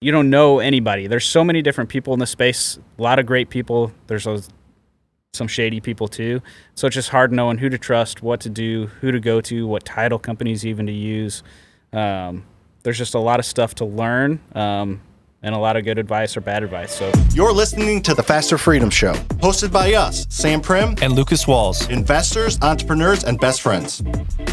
you don't know anybody. There's so many different people in the space. A lot of great people. There's some shady people too. So it's just hard knowing who to trust, what to do, who to go to, what title companies even to use. Um, there's just a lot of stuff to learn. Um, and a lot of good advice or bad advice. So You're listening to the Faster Freedom Show, hosted by us, Sam Primm, and Lucas Walls, investors, entrepreneurs, and best friends.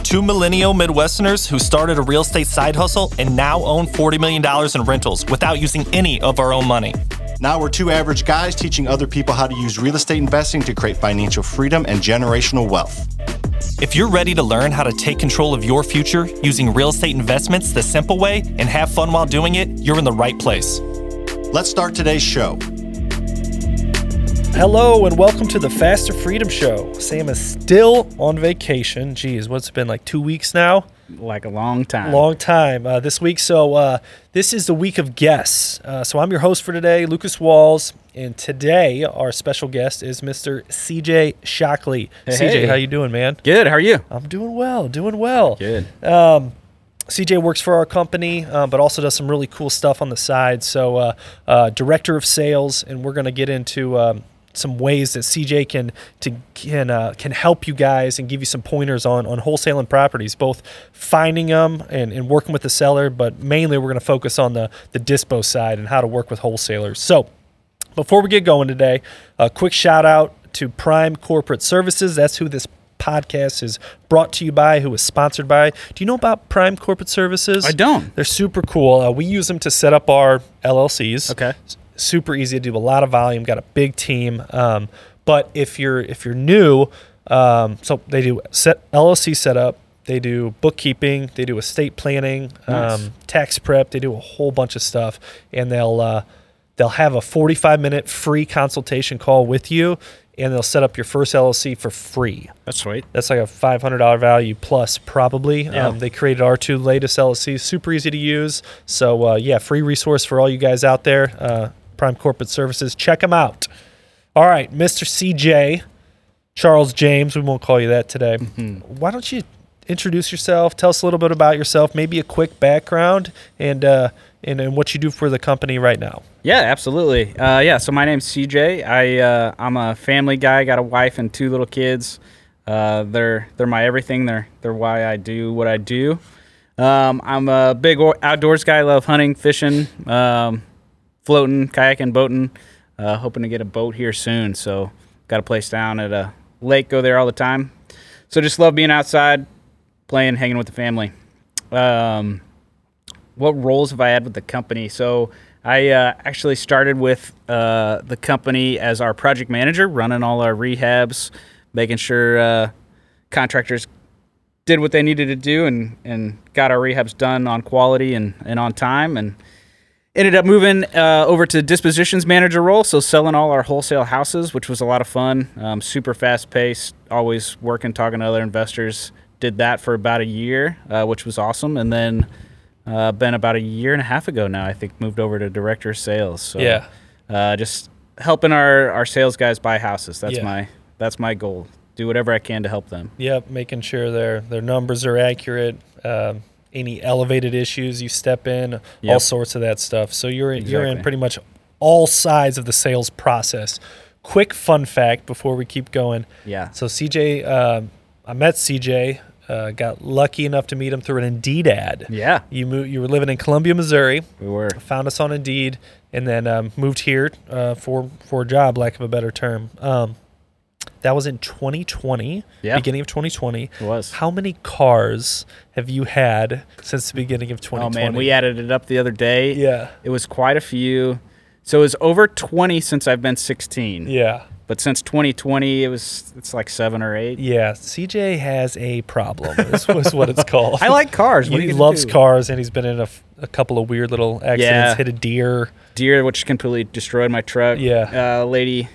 two millennial Midwesterners who started a real estate side hustle and now own $40 million in rentals without using any of our own money. Now we're two average guys teaching other people how to use real estate investing to create financial freedom and generational wealth. If you're ready to learn how to take control of your future using real estate investments the simple way and have fun while doing it, you're in the right place. Let's start today's show. Hello and welcome to the Faster Freedom Show. Sam is still on vacation. Geez, what's it been like two weeks now? Like a long time. Long time uh, this week. So uh, this is the week of guests. Uh, so I'm your host for today, Lucas Walls, and today our special guest is Mr. CJ Shockley. Hey, CJ, hey. how you doing, man? Good. How are you? I'm doing well, doing well. Good. Um, CJ works for our company, uh, but also does some really cool stuff on the side. So, uh, uh, director of sales, and we're going to get into um, some ways that CJ can to can uh, can help you guys and give you some pointers on on wholesaling properties, both finding them and, and working with the seller, but mainly we're going to focus on the the dispo side and how to work with wholesalers. So. Before we get going today, a quick shout out to Prime Corporate Services. That's who this podcast is brought to you by, who is sponsored by. Do you know about Prime Corporate Services? I don't. They're super cool. Uh, we use them to set up our LLCs. Okay. Super easy to do. A lot of volume. Got a big team. Um, but if you're if you're new, um, so they do set LLC setup. They do bookkeeping. They do estate planning, Nice. um, tax prep. They do a whole bunch of stuff, and they'll uh, they'll have a 45 minute free consultation call with you, and they'll set up your first LLC for free. That's sweet. That's like a five hundred dollar value plus, probably. Yeah. Um, they created our two latest LLCs, super easy to use. So uh, yeah, free resource for all you guys out there. Uh, Prime Corporate Services, check them out. All right, Mr. CJ, Charles James. We won't call you that today. Why don't you introduce yourself? Tell us a little bit about yourself. Maybe a quick background and uh, and, and what you do for the company right now. Yeah, absolutely. Uh, yeah, so my name's CJ. I uh, I'm a family guy. Got a wife and two little kids. Uh, they're they're my everything. They're they're why I do what I do. Um, I'm a big outdoors guy. Love hunting, fishing, um, floating, kayaking, boating. Uh, hoping to get a boat here soon. So got a place down at a lake. Go there all the time. So just love being outside, playing, hanging with the family. Um, what roles have I had with the company? So I uh, actually started with uh, the company as our project manager, running all our rehabs, making sure uh, contractors did what they needed to do and, and got our rehabs done on quality and, and on time and ended up moving uh, over to dispositions manager role so selling all our wholesale houses which was a lot of fun um, super fast paced always working talking to other investors did that for about a year uh, which was awesome and then uh, been about a year and a half ago now i think moved over to director of sales so Yeah. uh, just helping our, our sales guys buy houses that's Yeah. my that's my goal do whatever i can to help them Yep, making sure their their numbers are accurate. Um, any elevated issues, you step in, all sorts of that stuff. So you're in, you're in pretty much all sides of the sales process. Quick fun fact before we keep going. yeah So CJ, um I met CJ. Uh, got lucky enough to meet him through an Indeed ad. yeah You moved, you were living in Columbia, Missouri. we were Found us on Indeed, and then um, moved here uh, for for a job, lack of a better term. Um, that was in 2020, Yeah. beginning of 2020. It was. How many cars have you had since the beginning of 2020? oh 2020? man we added it up the other day yeah, It was quite a few. So it was over 20 since I've been 16. yeah, But since 2020, it was it's like seven or eight. yeah. CJ has a problem. This is what it's called. I like cars. What he loves do? cars, and he's been in a couple of weird little accidents. Yeah. Hit a deer. Deer, which completely destroyed my truck. Yeah. Uh, lady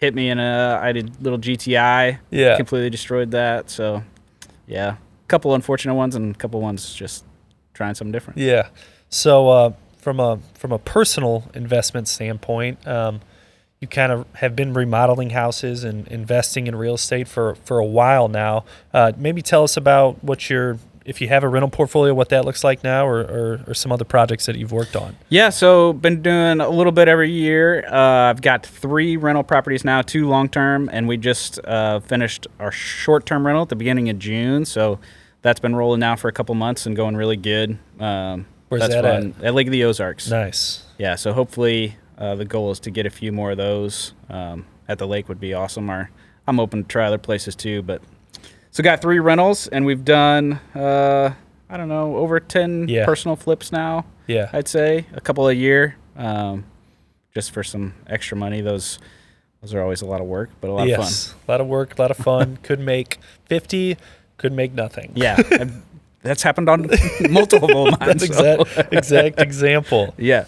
hit me in a. I did little GTI. Yeah. Completely destroyed that. So, yeah, a couple unfortunate ones and a couple ones just trying something different. Yeah. So uh, from a from a personal investment standpoint, um, you kind of have been remodeling houses and investing in real estate for for a while now. Uh, maybe tell us about what your if you have a rental portfolio, what that looks like now, or, or, or some other projects that you've worked on. Yeah, so been doing a little bit every year. Uh, I've got three rental properties now, two long term, and we just uh, finished our short term rental at the beginning of June. So that's been rolling now for a couple months and going really good. Um, Where's that's that fun. at? Lake of the Ozarks. Nice. Yeah, so hopefully uh, the goal is to get a few more of those um, at the lake would be awesome. Or I'm open to try other places too, but so got three rentals and we've done uh, I don't know over ten Yeah. personal flips now. Yeah. I'd say a couple a year, um, just for some extra money. Those those are always a lot of work, but a lot of fun. A lot of work, a lot of fun. could make 50, could make nothing. Yeah, that's happened on multiple of. That's exact, exact example. Yeah.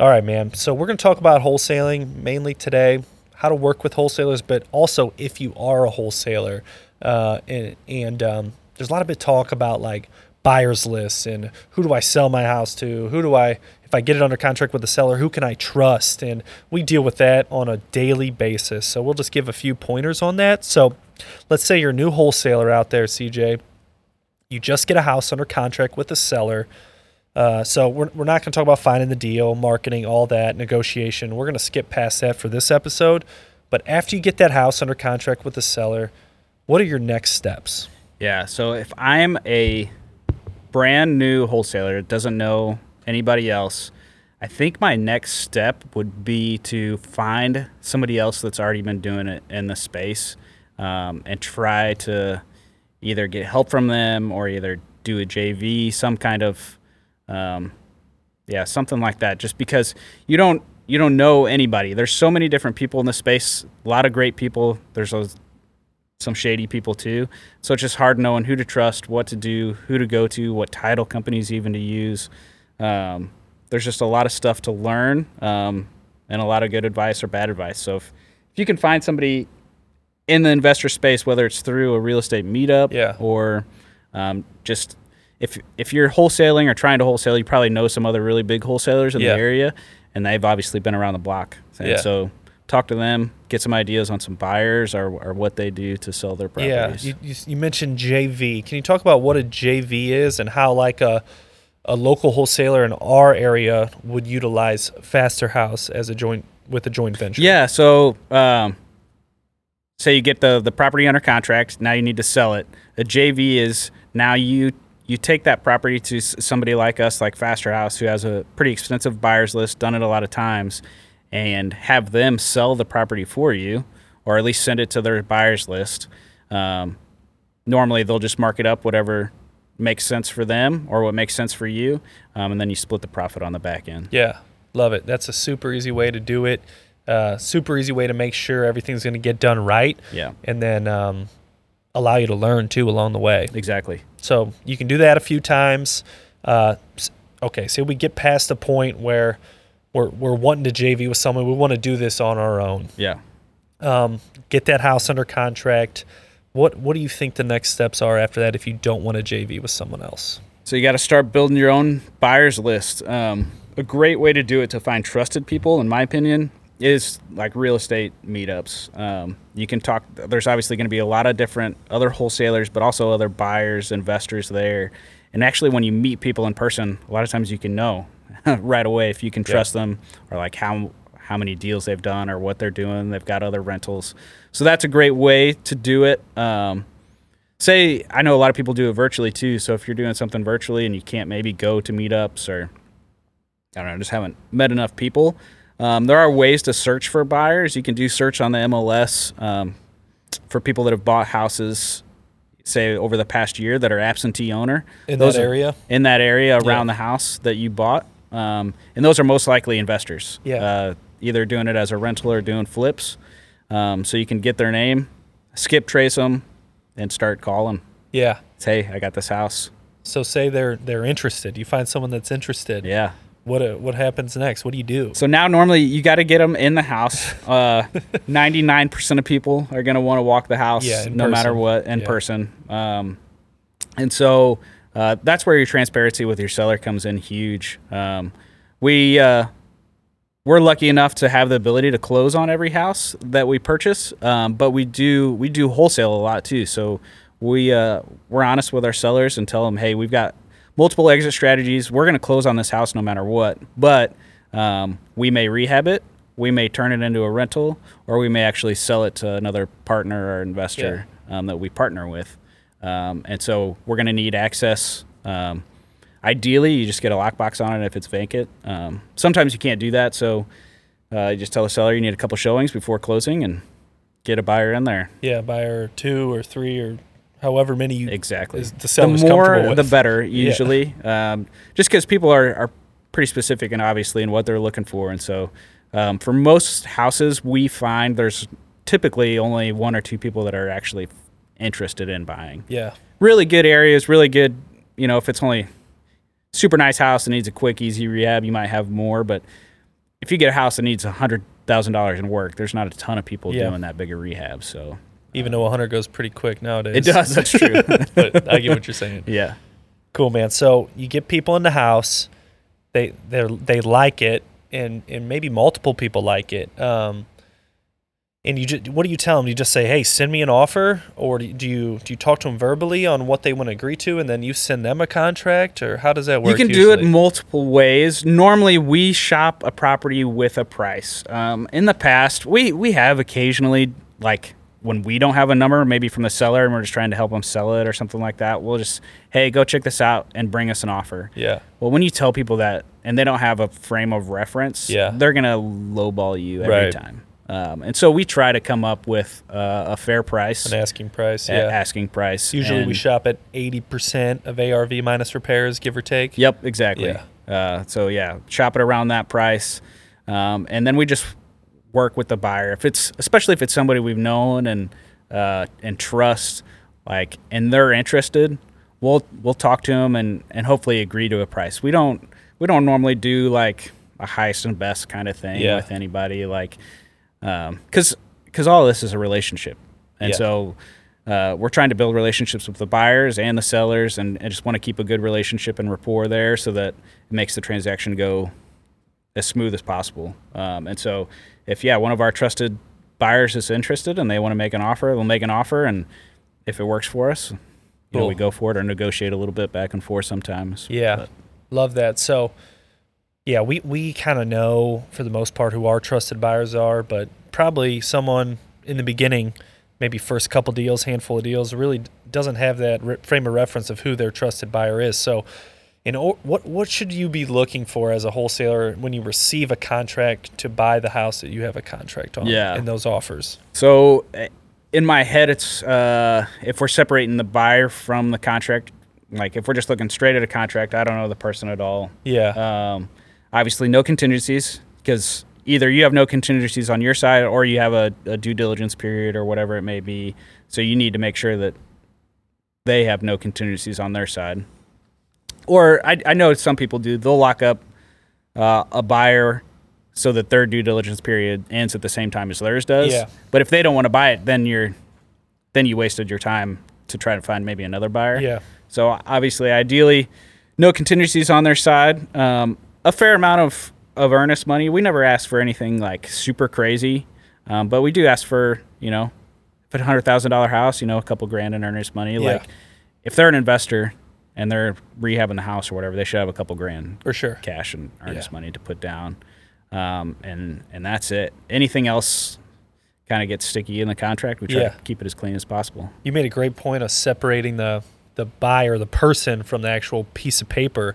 All right, man. So we're going to talk about wholesaling mainly today, how to work with wholesalers, but also if you are a wholesaler. Uh, and and um, there's a lot of bit talk about like buyers lists and who do I sell my house to? Who do I, if I get it under contract with the seller, who can I trust? And we deal with that on a daily basis. So we'll just give a few pointers on that. So let's say you're a new wholesaler out there, CJ. You just get a house under contract with the seller. Uh, so we're, we're not going to talk about finding the deal, marketing, all that, negotiation. We're going to skip past that for this episode. But after you get that house under contract with the seller, what are your next steps? Yeah. So if I'm a brand new wholesaler that doesn't know anybody else, I think my next step would be to find somebody else that's already been doing it in the space um, and try to either get help from them or either do a JV, some kind of, um, yeah, something like that. Just because you don't you don't know anybody. There's so many different people in the space. A lot of great people. There's those some shady people too. So it's just hard knowing who to trust, what to do, who to go to, what title companies even to use. Um, there's just a lot of stuff to learn um, and a lot of good advice or bad advice. So if, if you can find somebody in the investor space, whether it's through a real estate meetup Yeah. or um, just if if you're wholesaling or trying to wholesale, you probably know some other really big wholesalers in Yeah. the area, and they've obviously been around the block. And Yeah. so talk to them, get some ideas on some buyers or, or what they do to sell their properties. Yeah, you, you, you mentioned JV. Can you talk about what a JV is and how like a a local wholesaler in our area would utilize Faster House as a joint with a joint venture? Yeah. So, um, say you get the the property under contract. Now you need to sell it. A JV is now you you take that property to somebody like us, like Faster House, who has a pretty extensive buyers list, done it a lot of times, and have them sell the property for you, or at least send it to their buyers list. Um, normally, they'll just mark it up whatever makes sense for them or what makes sense for you, um, and then you split the profit on the back end. Yeah, love it. That's a super easy way to do it. Uh, super easy way to make sure everything's going to get done right. Yeah. And then um, allow you to learn too along the way. Exactly. So you can do that a few times. Uh, okay, so we get past the point where we're, we're wanting to JV with someone. We want to do this on our own. Yeah. Um, get that house under contract. What What do you think the next steps are after that if you don't want to JV with someone else? So you got to start building your own buyers list. Um, a great way to do it to find trusted people, in my opinion, is like real estate meetups. Um, you can talk. There's obviously going to be a lot of different other wholesalers, but also other buyers, investors there. And actually, when you meet people in person, a lot of times you can know right away if you can trust them or like how how many deals they've done or what they're doing. They've got other rentals, so that's a great way to do it. Um, say I know a lot of people do it virtually too. So if you're doing something virtually and you can't maybe go to meetups or I don't know, just haven't met enough people, um, there are ways to search for buyers. You can do search on the MLS um, for people that have bought houses, say over the past year that are absentee owner In Those that area? in that area around Yeah. the house that you bought. Um, and those are most likely investors. Yeah. Uh, either doing it as a rental or doing flips. Um, so you can get their name, skip trace them, and start calling. Yeah. Say, hey, I got this house. So say they're they're interested. You find someone that's interested. Yeah. What uh, what happens next? What do you do? So now normally you got to get them in the house. Uh, 99% of people are going to want to walk the house Yeah, no matter what in Yeah. person. Um, and so uh, that's where your transparency with your seller comes in huge. Um, we uh, we're lucky enough to have the ability to close on every house that we purchase, um, but we do we do wholesale a lot too. So we uh, we're honest with our sellers and tell them, hey, we've got multiple exit strategies. We're going to close on this house no matter what, but um, we may rehab it, we may turn it into a rental, or we may actually sell it to another partner or investor um, that we partner with. Um, and so we're going to need access. Um, ideally, you just get a lockbox on it if it's vacant. Um, sometimes you can't do that, so uh, you just tell the seller you need a couple showings before closing and get a buyer in there. Yeah, buyer two or three or however many you Exactly. is the seller's the more, the better. Usually, um, just because people are, are pretty specific and obviously in what they're looking for, and so um, for most houses, we find there's typically only one or two people that are actually interested in buying. Yeah. Really good areas, really good. You know, if it's only super nice house that needs a quick, easy rehab, you might have more. But if you get a house that needs a hundred thousand dollars in work, there's not a ton of people Yeah. doing that big a rehab. So Even though 100 goes pretty quick nowadays. it does. That's true. but I get what you're saying. yeah. Cool, man. So you get people in the house, they they they like it, and and maybe multiple people like it. Um, and you just what do you tell them? Do you just say, "Hey, send me an offer," or do you do you, talk to them verbally on what they want to agree to, and then you send them a contract, or how does that work? You can do it multiple ways. Normally, we shop a property with a price. Um, in the past, we we have occasionally like when we don't have a number, maybe from the seller, and we're just trying to help them sell it or something like that. We'll just hey, go check this out and bring us an offer. Yeah. Well, when you tell people that and they don't have a frame of reference, Yeah. they're gonna lowball you every Right. time. Um, and so we try to come up with uh, a fair price, An asking price. Yeah. asking price. Usually we shop at 80% of ARV minus repairs, give or take. Yep, exactly. Yeah. Uh, so yeah, shop it around that price, um, and then we just work with the buyer. If it's especially if it's somebody we've known and uh, and trust, like, and they're interested, we'll we'll talk to them and and hopefully agree to a price. We don't we don't normally do like a highest and best kind of thing Yeah. with anybody, like, because because all this is a relationship, and Yeah. so. Uh, we're trying to build relationships with the buyers and the sellers, and, and just want to keep a good relationship and rapport there, so that it makes the transaction go as smooth as possible. Um, and so, if yeah, one of our trusted buyers is interested and they want to make an offer, they'll make an offer, and if it works for us, you know, we go for it or negotiate a little bit back and forth sometimes. Yeah, But- love that. So, yeah, we we kind of know for the most part who our trusted buyers are, but probably someone in the beginning, maybe first couple deals, handful of deals, really doesn't have that re- frame of reference of who their trusted buyer is. So, in or, what what should you be looking for as a wholesaler when you receive a contract to buy the house that you have a contract on? Yeah. in those offers. So, eh, in my head, it's uh, if we're separating the buyer from the contract, like if we're just looking straight at a contract, I don't know the person at all. Yeah, Um, obviously, no contingencies because either you have no contingencies on your side or you have a, a due diligence period or whatever it may be. So you need to make sure that they have no contingencies on their side. Or I, I know some people do. They'll lock up uh, a buyer so that their due diligence period ends at the same time as theirs does. Yeah. But if they don't want to buy it, then you're then you wasted your time to try to find maybe another buyer. yeah, So obviously, ideally, no contingencies on their side. Um, a fair amount of of earnest money. We never ask for anything like super crazy, um, but we do ask for you know, if a hundred thousand dollar house, you know, a couple grand in earnest money. Yeah. Like if they're an investor and they're rehabbing the house or whatever, they should have a couple grand for sure. cash and earnest Yeah. money to put down, um, and and that's it. Anything else kind of gets sticky in the contract. We try Yeah. to keep it as clean as possible. You made a great point of separating the the buyer, the person, from the actual piece of paper.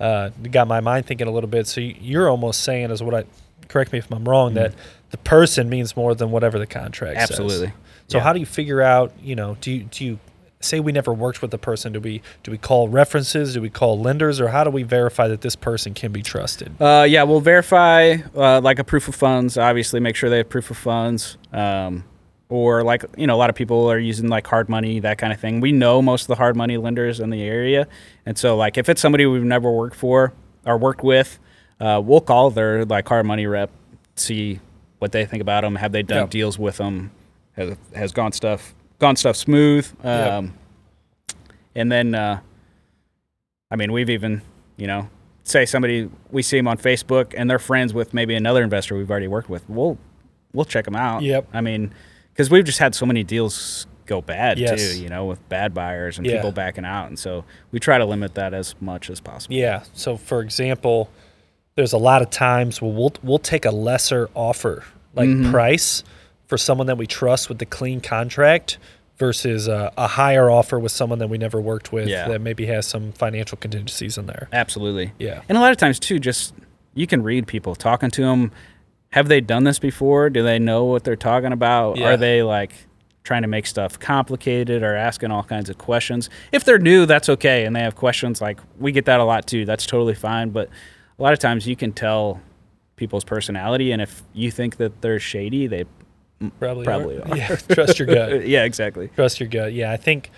Uh, got my mind thinking a little bit. So you- you're almost saying, is what I correct me if I'm wrong, that the person means more than whatever the contract says. Mm-hmm. Absolutely. So Yeah. how do you figure out? You know, do you, do you say we never worked with the person? Do we do we call references? Do we call lenders, or how do we verify that this person can be trusted? Uh, yeah, we'll verify uh, like a proof of funds. Obviously, make sure they have proof of funds. Um, or like you know, a lot of people are using like hard money, that kind of thing. We know most of the hard money lenders in the area, and so like if it's somebody we've never worked for or worked with, uh, we'll call their like hard money rep, see what they think about them. Have they done Yeah. deals with them? Has, has gone stuff gone stuff smooth? Um, and then uh, I mean, we've even, you know, say somebody we see them on Facebook and they're friends with maybe another investor we've already worked with. We'll we'll check them out. Yep. I mean, because we've just had so many deals go bad Yes. too. You know, with bad buyers and Yeah. people backing out, and so we try to limit that as much as possible. Yeah. So, for example, there's a lot of times where we'll we'll take a lesser offer, like Mm-hmm. price, for someone that we trust with the clean contract, versus a, a higher offer with someone that we never worked with Yeah. that maybe has some financial contingencies in there. Absolutely. Yeah. And a lot of times too, just you can read people talking to them. Have they done this before? Do they know what they're talking about? Yeah. Are they like trying to make stuff complicated or asking all kinds of questions? If they're new, that's okay, and they have questions. Like we get that a lot too. That's totally fine. But a lot of times you can tell people's personality, and if you think that they're shady, they Probably, Probably are. Yeah. Trust your gut. yeah, exactly. Trust your gut. Yeah, I think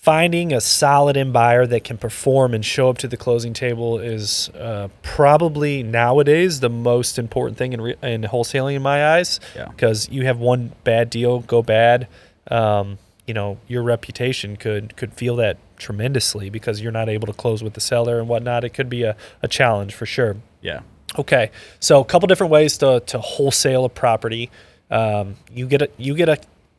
finding a solid end buyer that can perform and show up to the closing table is uh, probably nowadays the most important thing in, re- in wholesaling in my eyes. Yeah. Because you have one bad deal go bad, um, you know, your reputation could could feel that tremendously because you're not able to close with the seller and whatnot. It could be a, a challenge for sure. Yeah. Okay, so a couple different ways to, to wholesale a property. Um, you get a you get a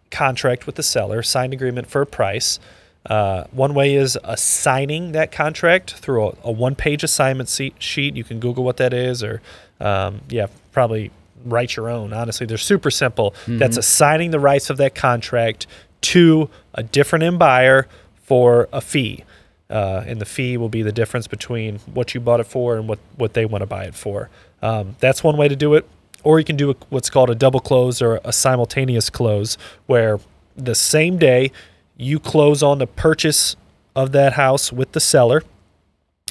contract with the seller, signed agreement for a price. Uh, one way is assigning that contract through a, a one-page assignment sheet. You can Google what that is, or um, yeah, probably write your own. Honestly, they're super simple. That's assigning the rights of that contract to a different end buyer for a fee uh, and the fee will be the difference between what you bought it for and what, what they want to buy it for. Um, that's one way to do it. Or you can do a, what's called a double close or a simultaneous close, where the same day you close on the purchase of that house with the seller.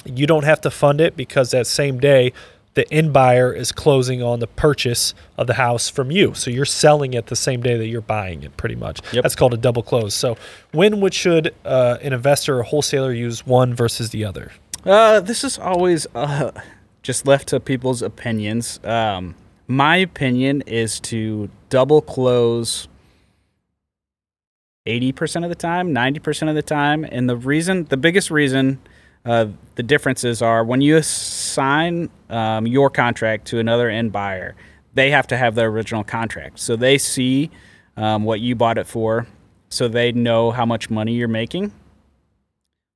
You don't have to fund it because that same day the end buyer is closing on the purchase of the house from you. So you're selling it the same day that you're buying it, pretty much. Yep. That's called a double close. So when would should uh, an investor or wholesaler use one versus the other? Uh, this is always uh, just left to people's opinions. Um, my opinion is to double close 80% of the time, 90% of the time. And the reason, the biggest reason, uh, the differences are when you assign um, your contract to another end buyer, they have to have their original contract. So they see um, what you bought it for, so they know how much money you're making.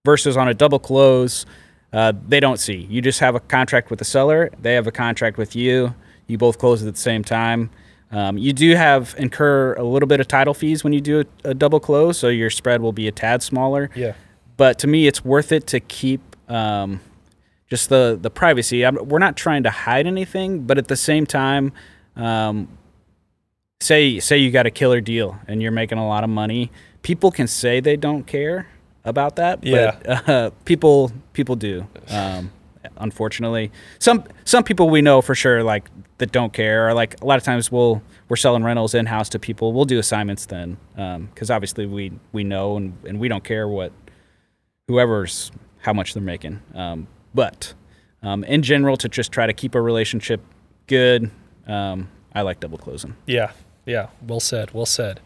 Versus on a double close, uh, they don't see. You just have a contract with the seller, they have a contract with you. You both close at the same time. Um, you do have incur a little bit of title fees when you do a, a double close, so your spread will be a tad smaller Yeah. but to me, it's worth it to keep um, just the the privacy. I'm, we're not trying to hide anything, but at the same time, um, say say you got a killer deal and you're making a lot of money. People can say they don't care about that, Yeah. but uh, people people do. Um, unfortunately, some some people we know for sure like that don't care. Or like a lot of times we'll we're selling rentals in house to people. We'll do assignments then because obviously we we know and, and we don't care what whoever's how much they're making. Um, but um, in general, to just try to keep a relationship good, um, I like double closing. Yeah, yeah. Well said. Well said.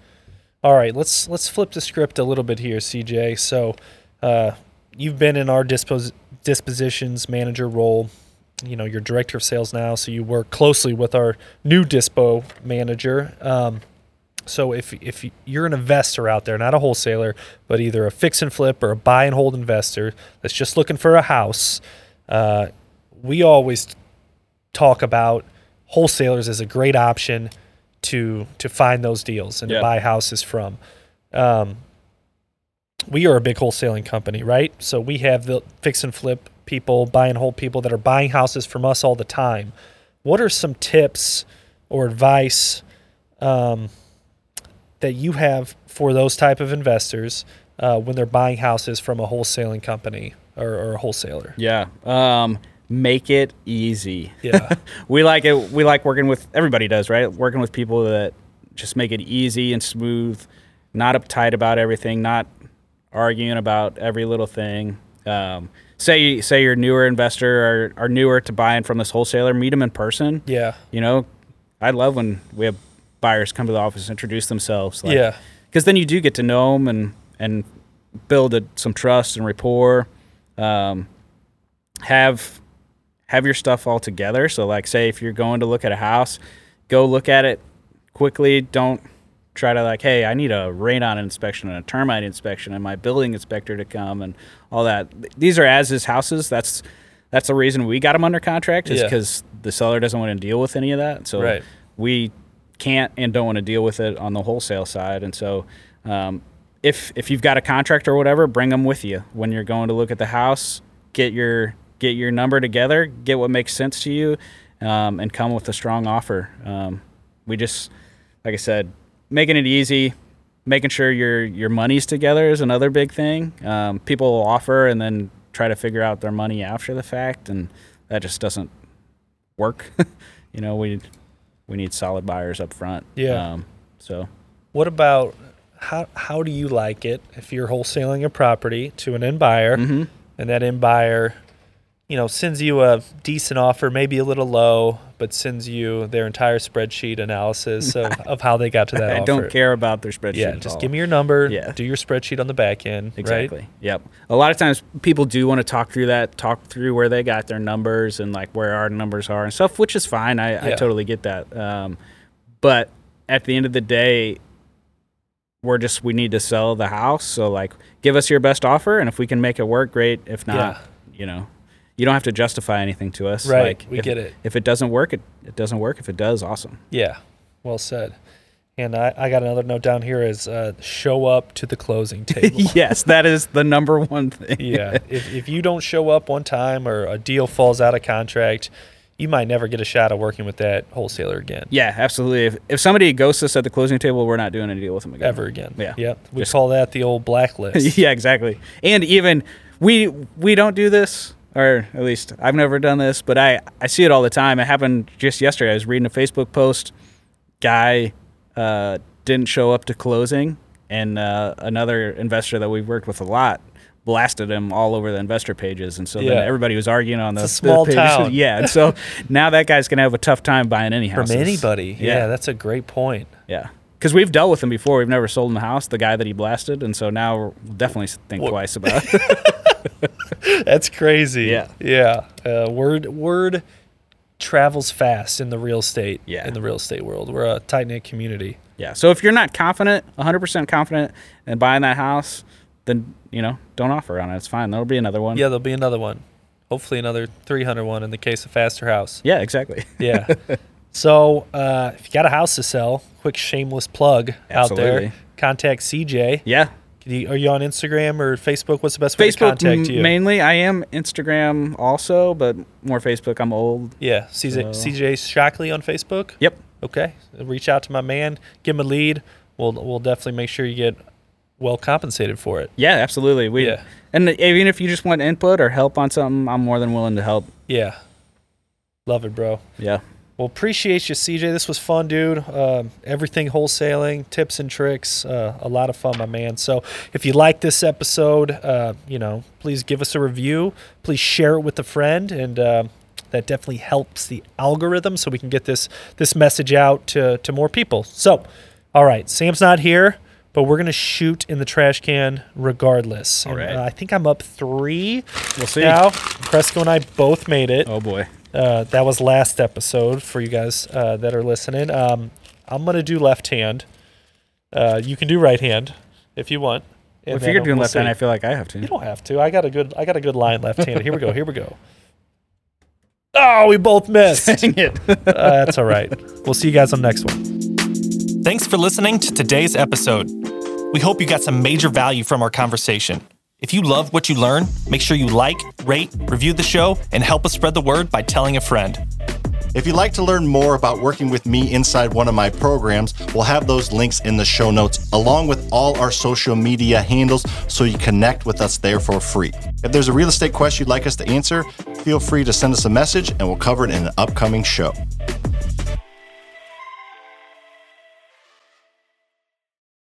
All right, let's let's flip the script a little bit here, CJ. So, uh, you've been in our dispos- dispositions manager role. You know, you're director of sales now, so you work closely with our new dispo manager. Um, so if if you're an investor out there, not a wholesaler, but either a fix and flip or a buy and hold investor that's just looking for a house, uh, we always talk about wholesalers as a great option to to find those deals and Yeah. to buy houses from. Um, we are a big wholesaling company, right? So we have the fix and flip people, buy and hold people that are buying houses from us all the time. What are some tips or advice um, that you have for those type of investors uh, when they're buying houses from a wholesaling company or, or a wholesaler? Yeah. Um, make it easy. Yeah. we like it. We like working with everybody does right. Working with people that just make it easy and smooth, not uptight about everything, not arguing about every little thing. Um, say say you're a newer investor or are newer to buying from this wholesaler, meet them in person. Yeah. You know, I love when we have buyers come to the office, introduce themselves. Like, Yeah. because then you do get to know them and and build a, some trust and rapport. Um, have have your stuff all together. So, like, say if you're going to look at a house, go look at it quickly. Don't try to like, hey, I need a radon inspection and a termite inspection and my building inspector to come and all that. These are as is houses. That's that's the reason we got them under contract is Yeah. because the seller doesn't want to deal with any of that. So Right. we can't and don't want to deal with it on the wholesale side. And so, um, if if you've got a contract or whatever, bring them with you when you're going to look at the house. Get your get your number together, get what makes sense to you, um, and come with a strong offer. Um, we just, like I said, making it easy, making sure your your money's together is another big thing. Um, people will offer and then try to figure out their money after the fact, and that just doesn't work. you know, we we need solid buyers up front. Yeah. Um, so What about how how do you like it if you're wholesaling a property to an end buyer Mm-hmm. and that end buyer, you know, sends you a decent offer, maybe a little low, but sends you their entire spreadsheet analysis of, of how they got to that I offer. don't care about their spreadsheet. Yeah, just all. give me your number. Yeah. Do your spreadsheet on the back end. Exactly. Right? Yep. A lot of times people do want to talk through that, talk through where they got their numbers and like where our numbers are and stuff, which is fine. I, I totally get that. Um, but at the end of the day, we're just we need to sell the house. So like, give us your best offer, and if we can make it work, great. If not, Yeah. you know, you don't have to justify anything to us. Right, Like, we if, get it. If it doesn't work, it, it doesn't work. If it does, awesome. Yeah. Well said. And I, I got another note down here is uh, show up to the closing table. yes, that is the number one thing. yeah. If, if you don't show up one time or a deal falls out of contract, you might never get a shot at working with that wholesaler again. Yeah, absolutely. If, if somebody ghosts us at the closing table, we're not doing a deal with them again. Ever again. Yeah. Yep. We Just- call that the old blacklist. yeah, exactly. And even we we don't do this, or at least I've never done this, but I I see it all the time. It happened just yesterday. I was reading a Facebook post. Guy uh, didn't show up to closing, and uh, another investor that we've worked with a lot blasted him all over the investor pages, and so Yeah. then everybody was arguing on the, It's a small the pages. town. Yeah, and so now that guy's gonna have a tough time buying any house From anybody. Yeah. Yeah, that's a great point. yeah. Because we've dealt with him before. We've never sold him a house, the guy that he blasted. And so now we'll definitely think twice about it. That's crazy. Yeah. Yeah. Uh, word word travels fast in the real estate. Yeah. In the real estate world, we're a tight knit community. yeah. So if you're not confident, 100% confident in buying that house, then, you know, don't offer on it. It's fine. There'll be another one. Yeah, there'll be another one. Hopefully, another 300 one in the case of Faster House. Yeah, exactly. Yeah. so, uh, if you got a house to sell, quick shameless plug out there. Contact CJ. Yeah. Are you on Instagram or Facebook? What's the best way to contact you? mainly. I am Instagram also, but more Facebook. I'm old. yeah, CJ, So- CJ Shockley on Facebook. Yep. Okay, reach out to my man, give him a lead. We'll we'll definitely make sure you get well compensated for it. Yeah, absolutely. We Yeah. And even if you just want input or help on something, I'm more than willing to help. Yeah, love it, bro. Yeah. Well, appreciate you, CJ. This was fun, dude. Um, everything wholesaling, tips and tricks, uh, a lot of fun, my man. So, if you like this episode, uh, you know, please give us a review. Please share it with a friend, and uh, that definitely helps the algorithm, so we can get this this message out to to more people. So, all right, Sam's not here, but we're gonna shoot in the trash can regardless. All And, right. uh, I think I'm up three We'll see. now. Presco and I both made it. Oh, boy. Uh, that was last episode for you guys uh, that are listening. Um, I'm gonna do left hand. Uh, you can do right hand if you want. Well, And if you're doing we'll left hand. I feel like I have to. you don't have to. I got a good. I got a good line left handed. Here we go. Here we go. Oh, we both missed. uh, Dang it. that's all right. We'll see you guys on the next one. Thanks for listening to today's episode. We hope you got some major value from our conversation. If you love what you learn, make sure you like, rate, review the show, and help us spread the word by telling a friend. If you'd like to learn more about working with me inside one of my programs, we'll have those links in the show notes, along with all our social media handles, so you connect with us there for free. If there's a real estate question you'd like us to answer, feel free to send us a message and we'll cover it in an upcoming show.